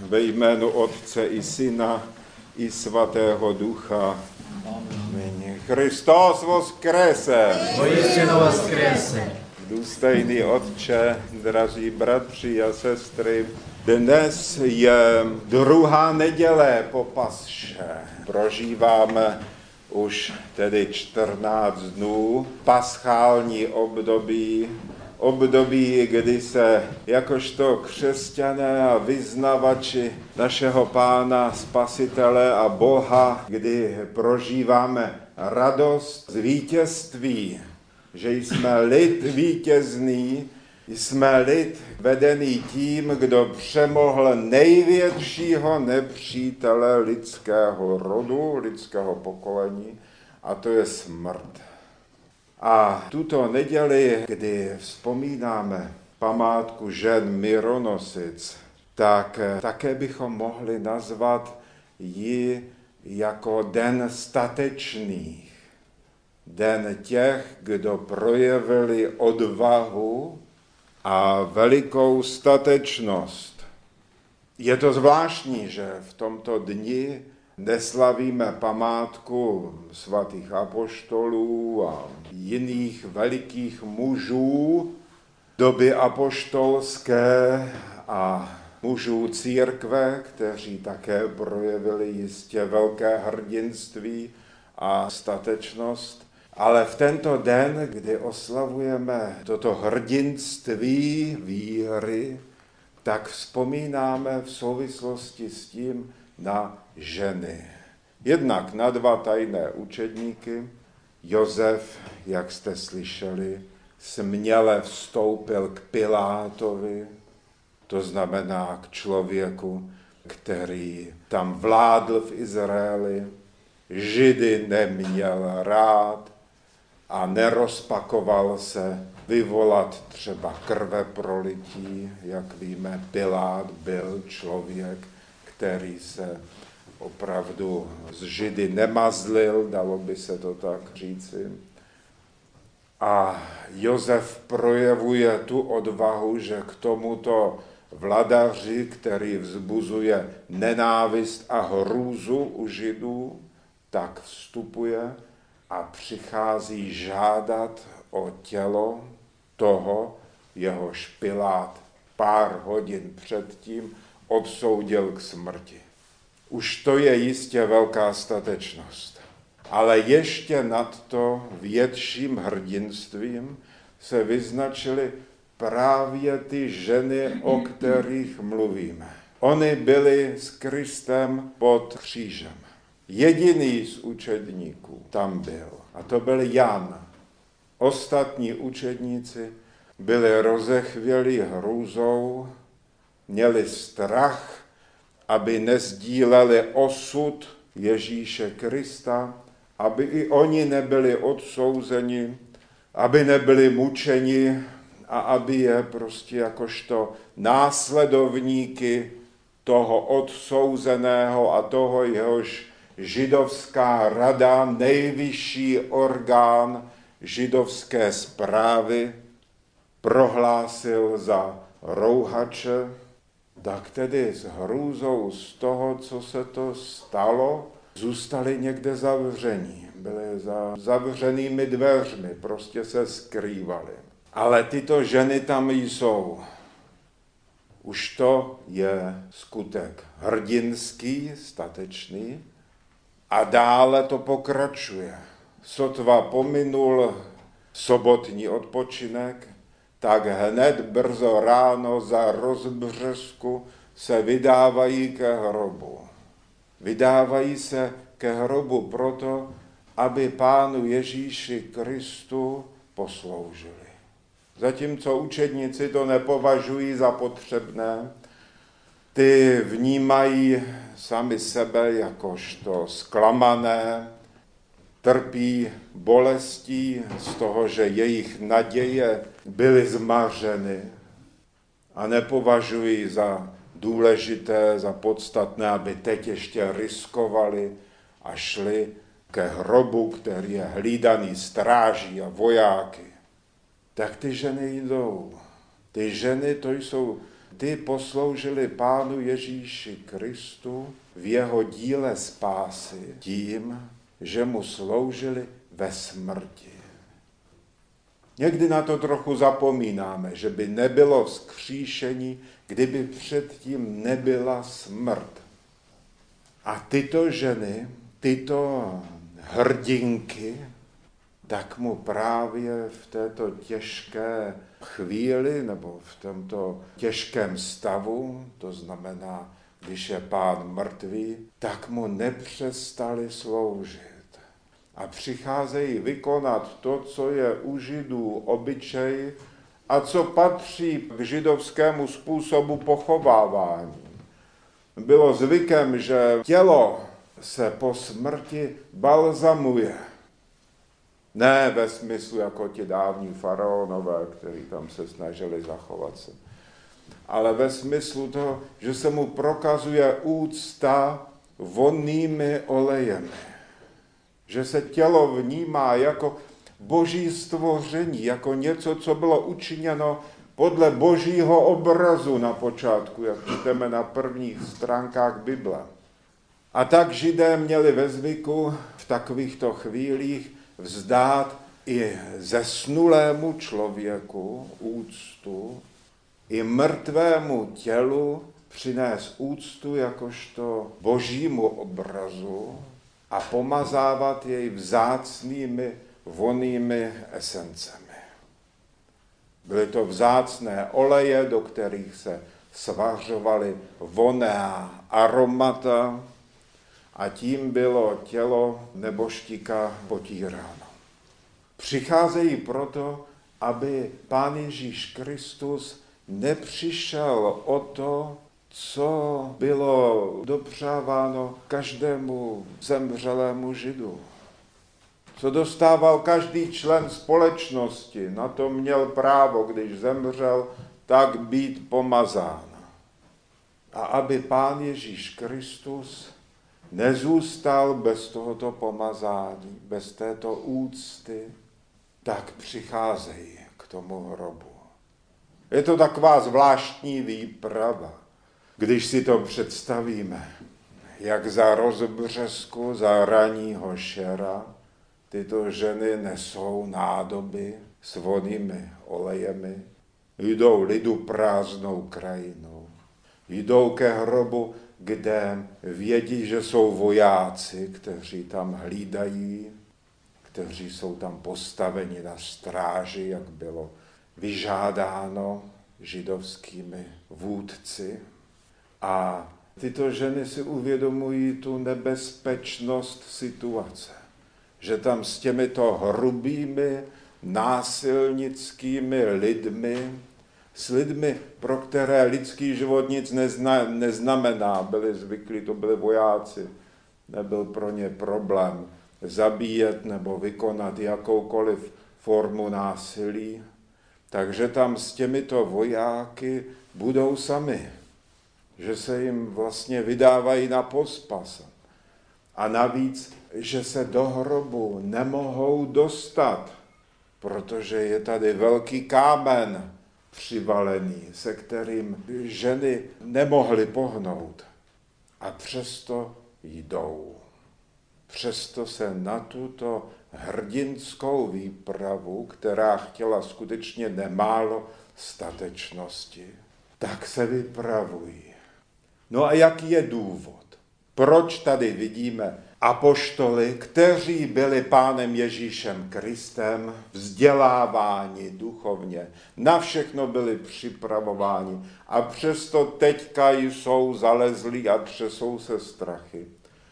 Ve jménu Otce i Syna i Svatého Ducha. Amen. Christos voskrese. Voistinu voskresy. Důstojný Otče, drazí bratři a sestry, dnes je druhá neděle po pasše. Prožíváme už tedy 14 dnů paschální období, období, kdy se jakožto křesťané a vyznavači našeho Pána, Spasitele a Boha, kdy prožíváme radost z vítězství, že jsme lid vítězný, jsme lid vedený tím, kdo přemohl největšího nepřítele lidského rodu, lidského pokolení, a to je smrt. A tuto neděli, kdy vzpomínáme památku žen Mironosic, tak také bychom mohli nazvat ji jako den statečných. Den těch, kdo projevili odvahu a velikou statečnost. Je to zvláštní, že v tomto dni neslavíme památku svatých apoštolů a jiných velikých mužů doby apoštolské a mužů církve, kteří také projevili jistě velké hrdinství a statečnost. Ale v tento den, kdy oslavujeme toto hrdinství víry, tak vzpomínáme v souvislosti s tím na ženy. Jednak na dva tajné učedníky. Jozef, jak jste slyšeli, směle vstoupil k Pilátovi, to znamená k člověku, který tam vládl v Izraeli, Židy neměl rád a nerozpakoval se vyvolat třeba krve prolití. Jak víme, Pilát byl člověk, který se opravdu z Židy nemazlil, dalo by se to tak říci. A Josef projevuje tu odvahu, že k tomuto vladaři, který vzbuzuje nenávist a hrůzu u Židů, tak vstupuje a přichází žádat o tělo toho, jeho špilát pár hodin předtím odsoudil k smrti. Už to je jistě velká statečnost. Ale ještě nad to větším hrdinstvím se vyznačily právě ty ženy, o kterých mluvíme. Oni byly s Kristem pod křížem. Jediný z učedníků tam byl. A to byl Jan. Ostatní učedníci byli rozechvěli hrůzou, měli strach, aby nezdíleli osud Ježíše Krista, aby i oni nebyli odsouzeni, aby nebyli mučeni a aby je prostě jakožto následovníky toho odsouzeného a toho jehož židovská rada, nejvyšší orgán židovské zprávy, prohlásil za rouhače, tak tedy s hrůzou z toho, co se to stalo, zůstali někde zavření. Byli za zavřenými dveřmi, prostě se skrývali. Ale tyto ženy tam jsou. Už to je skutek hrdinský, statečný. A dále to pokračuje. Sotva pominul sobotní odpočinek, tak hned brzo ráno za rozbřesku se vydávají ke hrobu. Vydávají se ke hrobu proto, aby pánu Ježíši Kristu posloužili. Zatímco učedníci to nepovažují za potřebné, ty vnímají sami sebe jakožto zklamané, trpí bolestí z toho, že jejich naděje byly zmařeny a nepovažují za důležité, za podstatné, aby teď ještě riskovali a šli ke hrobu, který je hlídaný stráží a vojáky. Tak ty ženy jdou. Ty ženy to jsou ty posloužili Pánu Ježíši Kristu v jeho díle spásy tím, že mu sloužili ve smrti. Někdy na to trochu zapomínáme, že by nebylo vzkříšení, kdyby předtím nebyla smrt. A tyto ženy, tyto hrdinky, tak mu právě v této těžké chvíli nebo v tomto těžkém stavu, to znamená, když je pán mrtvý, tak mu nepřestali sloužit. A přicházejí vykonat to, co je u židů obyčej a co patří k židovskému způsobu pochovávání. Bylo zvykem, že tělo se po smrti balzamuje. Ne ve smyslu jako ti dávní faraonové, kteří tam se snažili zachovat se. Ale ve smyslu toho, že se mu prokazuje úcta vonnými olejemi. Že se tělo vnímá jako boží stvoření, jako něco, co bylo učiněno podle božího obrazu na počátku, jak čteme na prvních stránkách Bible. A tak židé měli ve zvyku v takovýchto chvílích vzdát i zesnulému člověku úctu, i mrtvému tělu přinést úctu jakožto božímu obrazu a pomazávat jej vzácnými vonými esencemi. Byly to vzácné oleje, do kterých se svařovaly voné aromata, a tím bylo tělo neboštíka potíráno. Přicházejí proto, aby Pán Ježíš Kristus nepřišel o to, co bylo dopřáváno každému zemřelému židu. Co dostával každý člen společnosti, na to měl právo, když zemřel, tak být pomazán. A aby Pán Ježíš Kristus nezůstal bez tohoto pomazání, bez této úcty, tak přicházejí k tomu hrobu. Je to taková zvláštní výprava, když si to představíme, jak za rozbřesku, za raního šera tyto ženy nesou nádoby s vodnými olejemi, jdou lidu prázdnou krajinou, jdou ke hrobu kde vědí, že jsou vojáci, kteří tam hlídají, kteří jsou tam postaveni na stráži, jak bylo vyžádáno židovskými vůdci. A tyto ženy si uvědomují tu nebezpečnost situace, že tam s těmito hrubými násilnickými lidmi s lidmi, pro které lidský život nic nezna, neznamená. Byli zvyklí, to byli vojáci. Nebyl pro ně problém zabíjet nebo vykonat jakoukoliv formu násilí. Takže tam s těmito vojáky budou sami. Že se jim vlastně vydávají na pospas. A navíc, že se do hrobu nemohou dostat, protože je tady velký kámen, přivalený, se kterým ženy nemohly pohnout. A přesto jdou. Přesto se na tuto hrdinskou výpravu, která chtěla skutečně nemálo statečnosti, tak se vypravují. No a jaký je důvod? Proč tady vidíme apoštoly, kteří byli pánem Ježíšem Kristem, vzděláváni duchovně, na všechno byli připravováni a přesto teďka jsou zalezlí a třesou se strachy.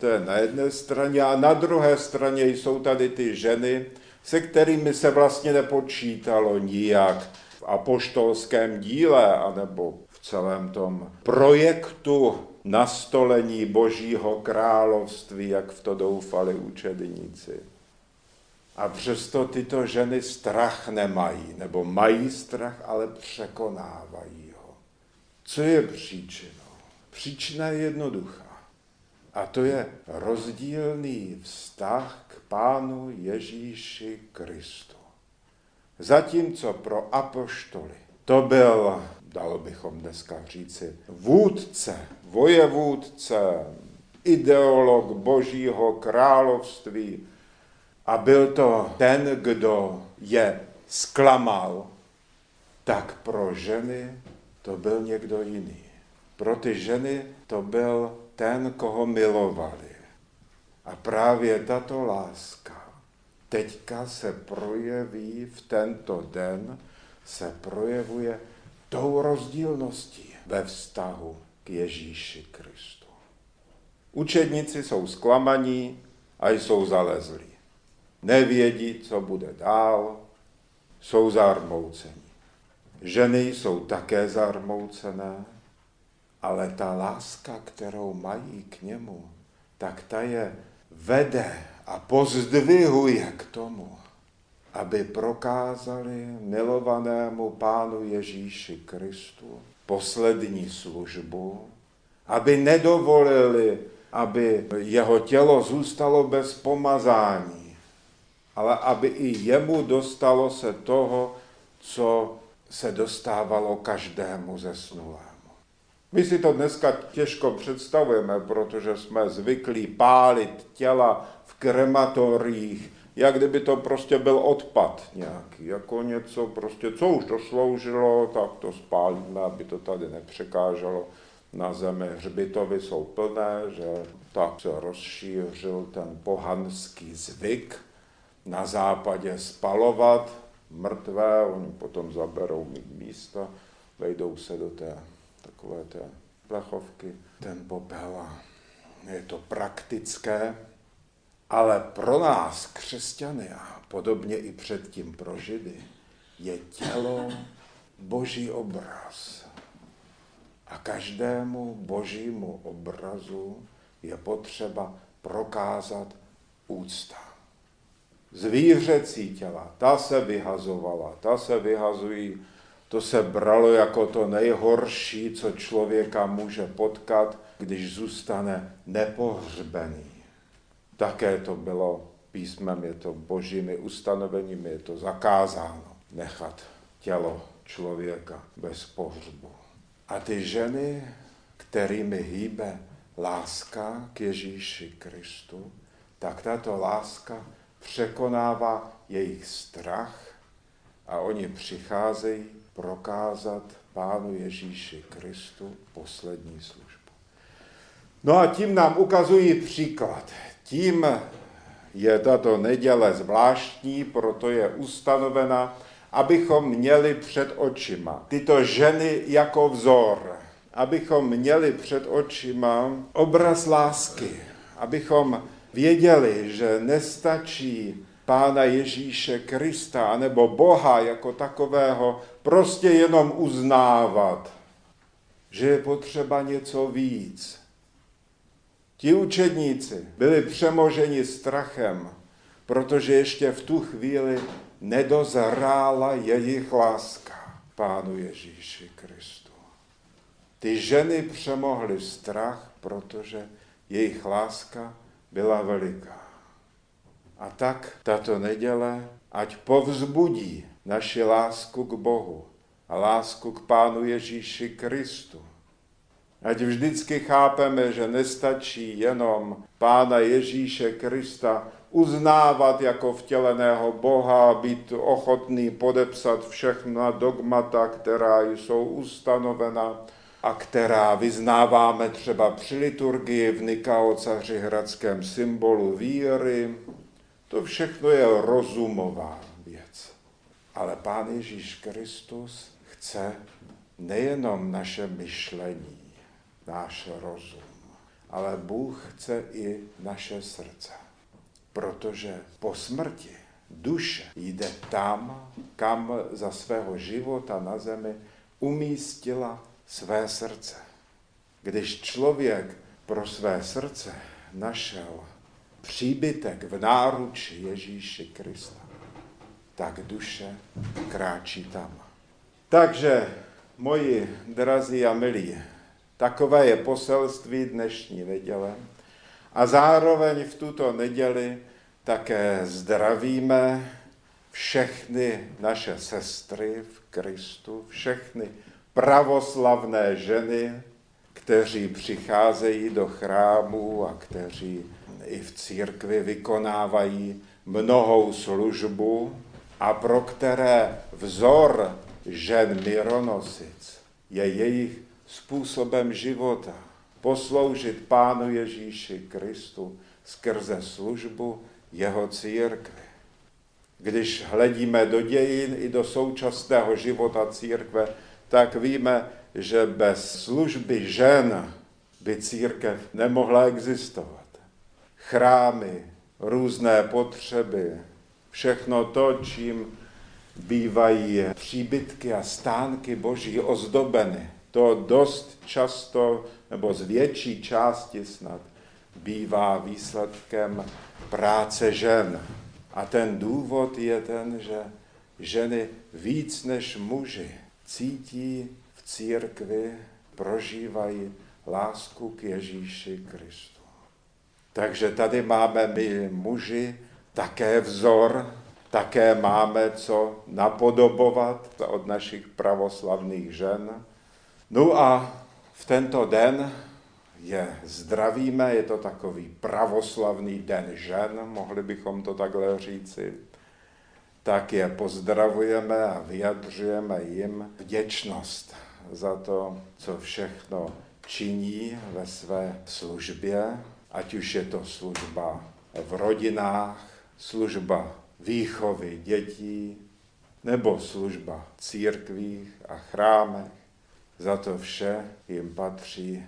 To je na jedné straně a na druhé straně jsou tady ty ženy, se kterými se vlastně nepočítalo nijak v apoštolském díle anebo celém tom projektu nastolení Božího království, jak v to doufali učedníci. A přesto tyto ženy strach nemají, nebo mají strach, ale překonávají ho. Co je příčinou? Příčina je jednoduchá. A to je rozdílný vztah k Pánu Ježíši Kristu. Zatímco pro apoštoly to byl dalo bychom dneska říci, vůdce, vojevůdce, ideolog božího království. A byl to ten, kdo je zklamal, tak pro ženy to byl někdo jiný. Pro ty ženy to byl ten, koho milovali. A právě tato láska teďka se projeví v tento den, se projevuje tou rozdílností ve vztahu k Ježíši Kristu. Učedníci jsou zklamaní a jsou zalezlí. Nevědí, co bude dál, jsou zarmoucení. Ženy jsou také zarmoucené, ale ta láska, kterou mají k němu, tak ta je vede a pozdvihuje k tomu, aby prokázali milovanému pánu Ježíši Kristu poslední službu, aby nedovolili, aby jeho tělo zůstalo bez pomazání, ale aby i jemu dostalo se toho, co se dostávalo každému zesnulému. My si to dneska těžko představujeme, protože jsme zvyklí pálit těla v krematoriích, jak kdyby to prostě byl odpad nějaký, jako něco prostě, co už to sloužilo, tak to spálíme, aby to tady nepřekáželo na zemi. Hřbitovy jsou plné, že tak se rozšířil ten pohanský zvyk na západě spalovat mrtvé, oni potom zaberou místa, vejdou se do té takové té plechovky, ten popel. Je to praktické, ale pro nás, křesťany, a podobně i předtím pro Židy, je tělo boží obraz. A každému božímu obrazu je potřeba prokázat úcta. Zvířecí těla, ta se vyhazovala, ta se vyhazují to se bralo jako to nejhorší, co člověka může potkat, když zůstane nepohřbený. Také to bylo písmem, je to božími ustanoveními, je to zakázáno nechat tělo člověka bez pohřbu. A ty ženy, kterými hýbe láska k Ježíši Kristu, tak tato láska překonává jejich strach a oni přicházejí prokázat Pánu Ježíši Kristu poslední službu. No a tím nám ukazují příklad. Tím je tato neděle zvláštní, proto je ustanovena, abychom měli před očima tyto ženy jako vzor, abychom měli před očima obraz lásky, abychom věděli, že nestačí Pána Ježíše Krista, anebo Boha jako takového, prostě jenom uznávat, že je potřeba něco víc. Ti učedníci byli přemoženi strachem, protože ještě v tu chvíli nedozrála jejich láska Pánu Ježíši Kristu. Ty ženy přemohly strach, protože jejich láska byla veliká. A tak tato neděle ať povzbudí naši lásku k Bohu a lásku k Pánu Ježíši Kristu. Ať vždycky chápeme, že nestačí jenom Pána Ježíše Krista uznávat jako vtěleného Boha, být ochotný podepsat všechna dogmata, která jsou ustanovena a která vyznáváme třeba při liturgii v Nikaocařihradském symbolu víry, to všechno je rozumová věc. Ale Pán Ježíš Kristus chce nejenom naše myšlení, náš rozum, ale Bůh chce i naše srdce. Protože po smrti duše jde tam, kam za svého života na zemi umístila své srdce. Když člověk pro své srdce našel příbytek v náruči Ježíše Krista, tak duše kráčí tam. Takže, moji drazí a milí, takové je poselství dnešní neděle. A zároveň v tuto neděli také zdravíme všechny naše sestry v Kristu, všechny pravoslavné ženy, kteří přicházejí do chrámu a kteří i v církvi vykonávají mnohou službu a pro které vzor žen Mironosic je jejich způsobem života. Posloužit Pánu Ježíši Kristu skrze službu jeho církve. Když hledíme do dějin i do současného života církve, tak víme, že bez služby žen by církev nemohla existovat. Chrámy, různé potřeby, všechno to, čím bývají příbytky a stánky boží ozdobeny, to dost často, nebo z větší části snad, bývá výsledkem práce žen. A ten důvod je ten, že ženy víc než muži cítí v církvi, prožívají lásku k Ježíši Kristu. Takže tady máme my muži také vzor, také máme co napodobovat od našich pravoslavných žen. No a v tento den je zdravíme, je to takový pravoslavný den žen, mohli bychom to takhle říci, tak je pozdravujeme a vyjadřujeme jim vděčnost za to, co všechno činí ve své službě, ať už je to služba v rodinách, služba výchovy dětí, nebo služba v církvích a chrámech. Za to vše jim patří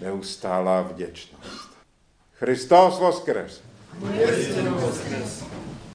neustálá vděčnost. Christos voskres! Christus voskres!